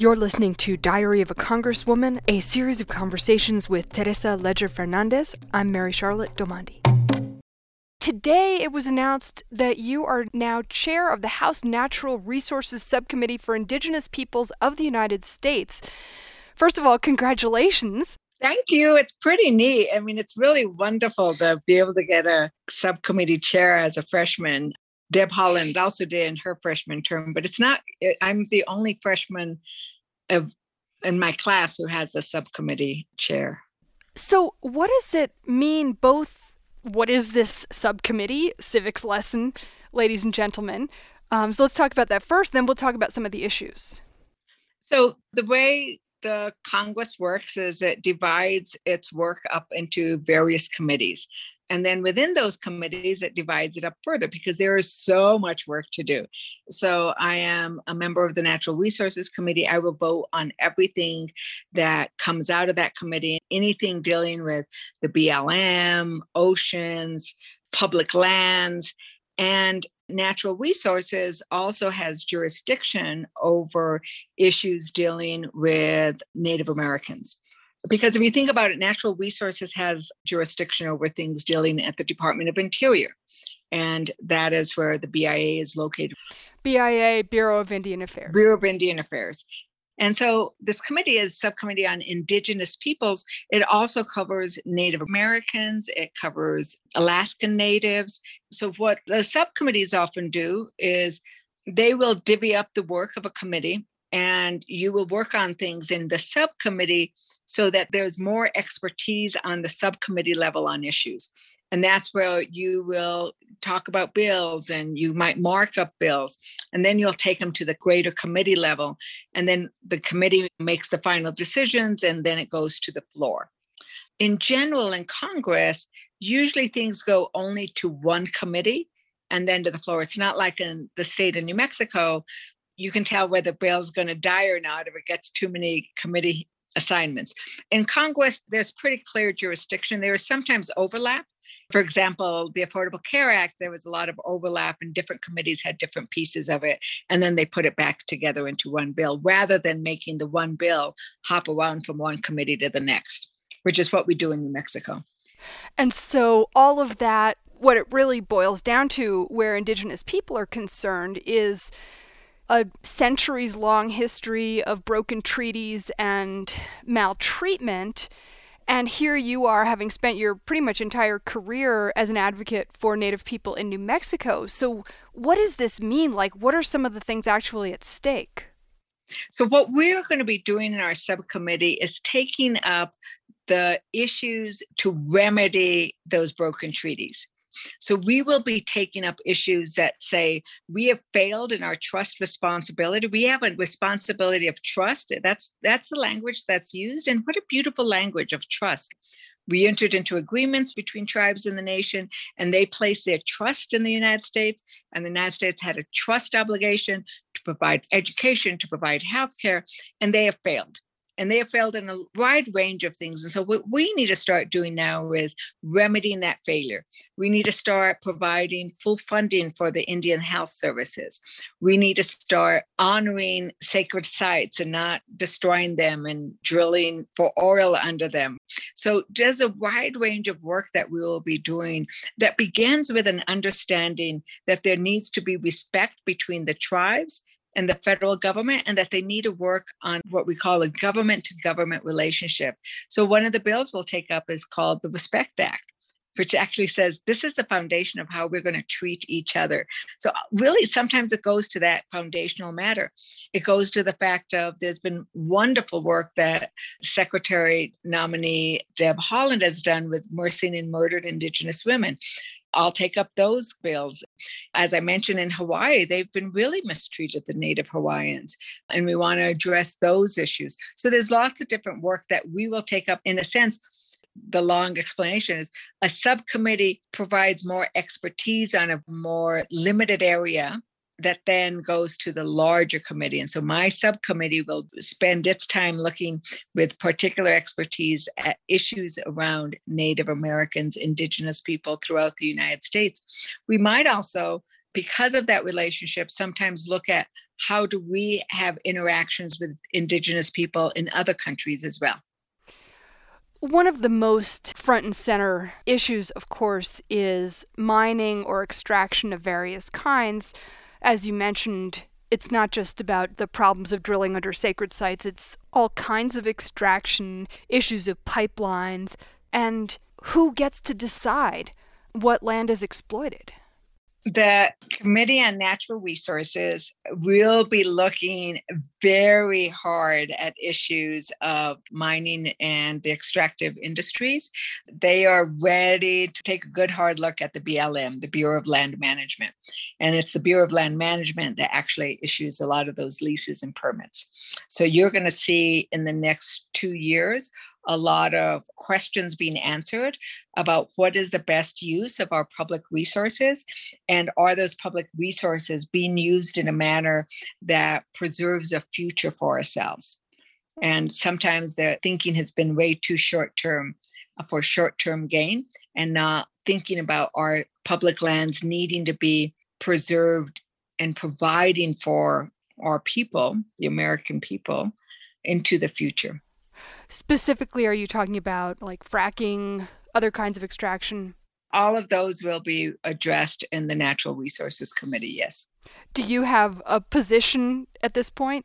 You're listening to Diary of a Congresswoman, a series of conversations with Teresa Leger Fernandez. I'm Mary Charlotte Domandi. Today, it was announced that you are now chair of the House Natural Resources Subcommittee for Indigenous Peoples of the United States. First of all, congratulations. Thank you. It's pretty neat. I mean, it's really wonderful to be able to get a subcommittee chair as a freshman. Deb Haaland also did in her freshman term, but it's not, I'm the only freshman of, in my class who has a subcommittee chair. So, what does it mean, both what is this subcommittee, civics lesson, ladies and gentlemen? Um, so, let's talk about that first, then we'll talk about some of the issues. So, the way the Congress works is it divides its work up into various committees. And then within those committees, it divides it up further because there is so much work to do. So I am a member of the Natural Resources Committee. I will vote on everything that comes out of that committee, anything dealing with the BLM, oceans, public lands. And natural resources also has jurisdiction over issues dealing with Native Americans. Because if you think about it, natural resources has jurisdiction over things dealing at the Department of Interior. And that is where the BIA is located. BIA, Bureau of Indian Affairs. Bureau of Indian Affairs. And so this committee is subcommittee on indigenous peoples. It also covers Native Americans, it covers Alaskan natives. So what the subcommittees often do is they will divvy up the work of a committee and you will work on things in the subcommittee so that there's more expertise on the subcommittee level on issues. And that's where you will talk about bills and you might mark up bills. And then you'll take them to the greater committee level. And then the committee makes the final decisions and then it goes to the floor. In general, in Congress, usually things go only to one committee and then to the floor. It's not like in the state of New Mexico you can tell whether bill's going to die or not if it gets too many committee assignments. In Congress, there's pretty clear jurisdiction. There is sometimes overlap. For example, the Affordable Care Act, there was a lot of overlap, and different committees had different pieces of it. And then they put it back together into one bill rather than making the one bill hop around from one committee to the next, which is what we do in New Mexico. And so, all of that, what it really boils down to, where Indigenous people are concerned, is a centuries long history of broken treaties and maltreatment. And here you are, having spent your pretty much entire career as an advocate for Native people in New Mexico. So, what does this mean? Like, what are some of the things actually at stake? So, what we're going to be doing in our subcommittee is taking up the issues to remedy those broken treaties. So we will be taking up issues that say we have failed in our trust responsibility. We have a responsibility of trust. That's that's the language that's used. And what a beautiful language of trust. We entered into agreements between tribes in the nation, and they placed their trust in the United States. And the United States had a trust obligation to provide education, to provide health care, and they have failed and they have failed in a wide range of things. And so, what we need to start doing now is remedying that failure. We need to start providing full funding for the Indian health services. We need to start honoring sacred sites and not destroying them and drilling for oil under them. So, there's a wide range of work that we will be doing that begins with an understanding that there needs to be respect between the tribes and the federal government and that they need to work on what we call a government to government relationship. So, one of the bills we'll take up is called the Respect Act. Which actually says this is the foundation of how we're going to treat each other. So, really, sometimes it goes to that foundational matter. It goes to the fact of there's been wonderful work that Secretary nominee Deb Haaland has done with missing and murdered Indigenous women. I'll take up those bills. As I mentioned in Hawaii, they've been really mistreated, the Native Hawaiians, and we want to address those issues. So there's lots of different work that we will take up. In a sense, the long explanation is a subcommittee provides more expertise on a more limited area that then goes to the larger committee. And so my subcommittee will spend its time looking with particular expertise at issues around Native Americans, Indigenous people throughout the United States. We might also, because of that relationship, sometimes look at how do we have interactions with Indigenous people in other countries as well? One of the most front and center issues, of course, is mining or extraction of various kinds. As you mentioned, it's not just about the problems of drilling under sacred sites, it's all kinds of extraction, issues of pipelines, and who gets to decide what land is exploited? The Committee on Natural Resources will be looking very hard at issues of mining and the extractive industries. They are ready to take a good hard look at the BLM, the Bureau of Land Management. And it's the Bureau of Land Management that actually issues a lot of those leases and permits. So you're going to see in the next two years a lot of questions being answered about what is the best use of our public resources and are those public resources being used in a manner that preserves a future for ourselves? And sometimes the thinking has been way too short term uh, for short term gain and not thinking about our public lands needing to be preserved and providing for our people the american people into the future Specifically, are you talking about like fracking, other kinds of extraction? All of those will be addressed in the Natural Resources Committee, yes. Do you have a position at this point?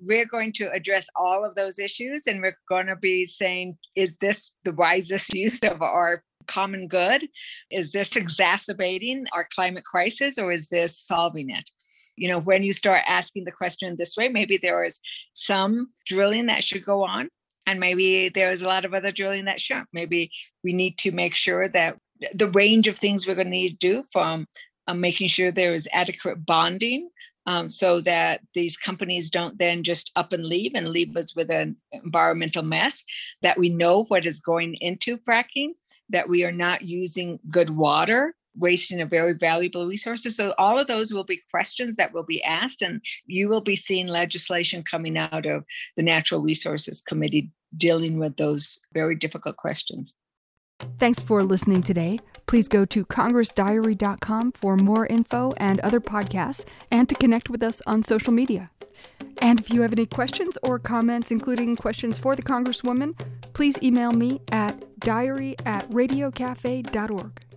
We're going to address all of those issues and we're going to be saying, is this the wisest use of our common good? Is this exacerbating our climate crisis or is this solving it? You know, when you start asking the question this way, maybe there is some drilling that should go on and maybe there's a lot of other drilling that shouldn't. Maybe we need to make sure that the range of things we're going to need to do from um, making sure there is adequate bonding um, so that these companies don't then just up and leave and leave us with an environmental mess, that we know what is going into fracking, that we are not using good water wasting a very valuable resource. So all of those will be questions that will be asked, and you will be seeing legislation coming out of the Natural Resources Committee dealing with those very difficult questions. Thanks for listening today. Please go to congressdiary.com for more info and other podcasts and to connect with us on social media. And if you have any questions or comments, including questions for the Congresswoman, please email me at diary at radiocafe.org.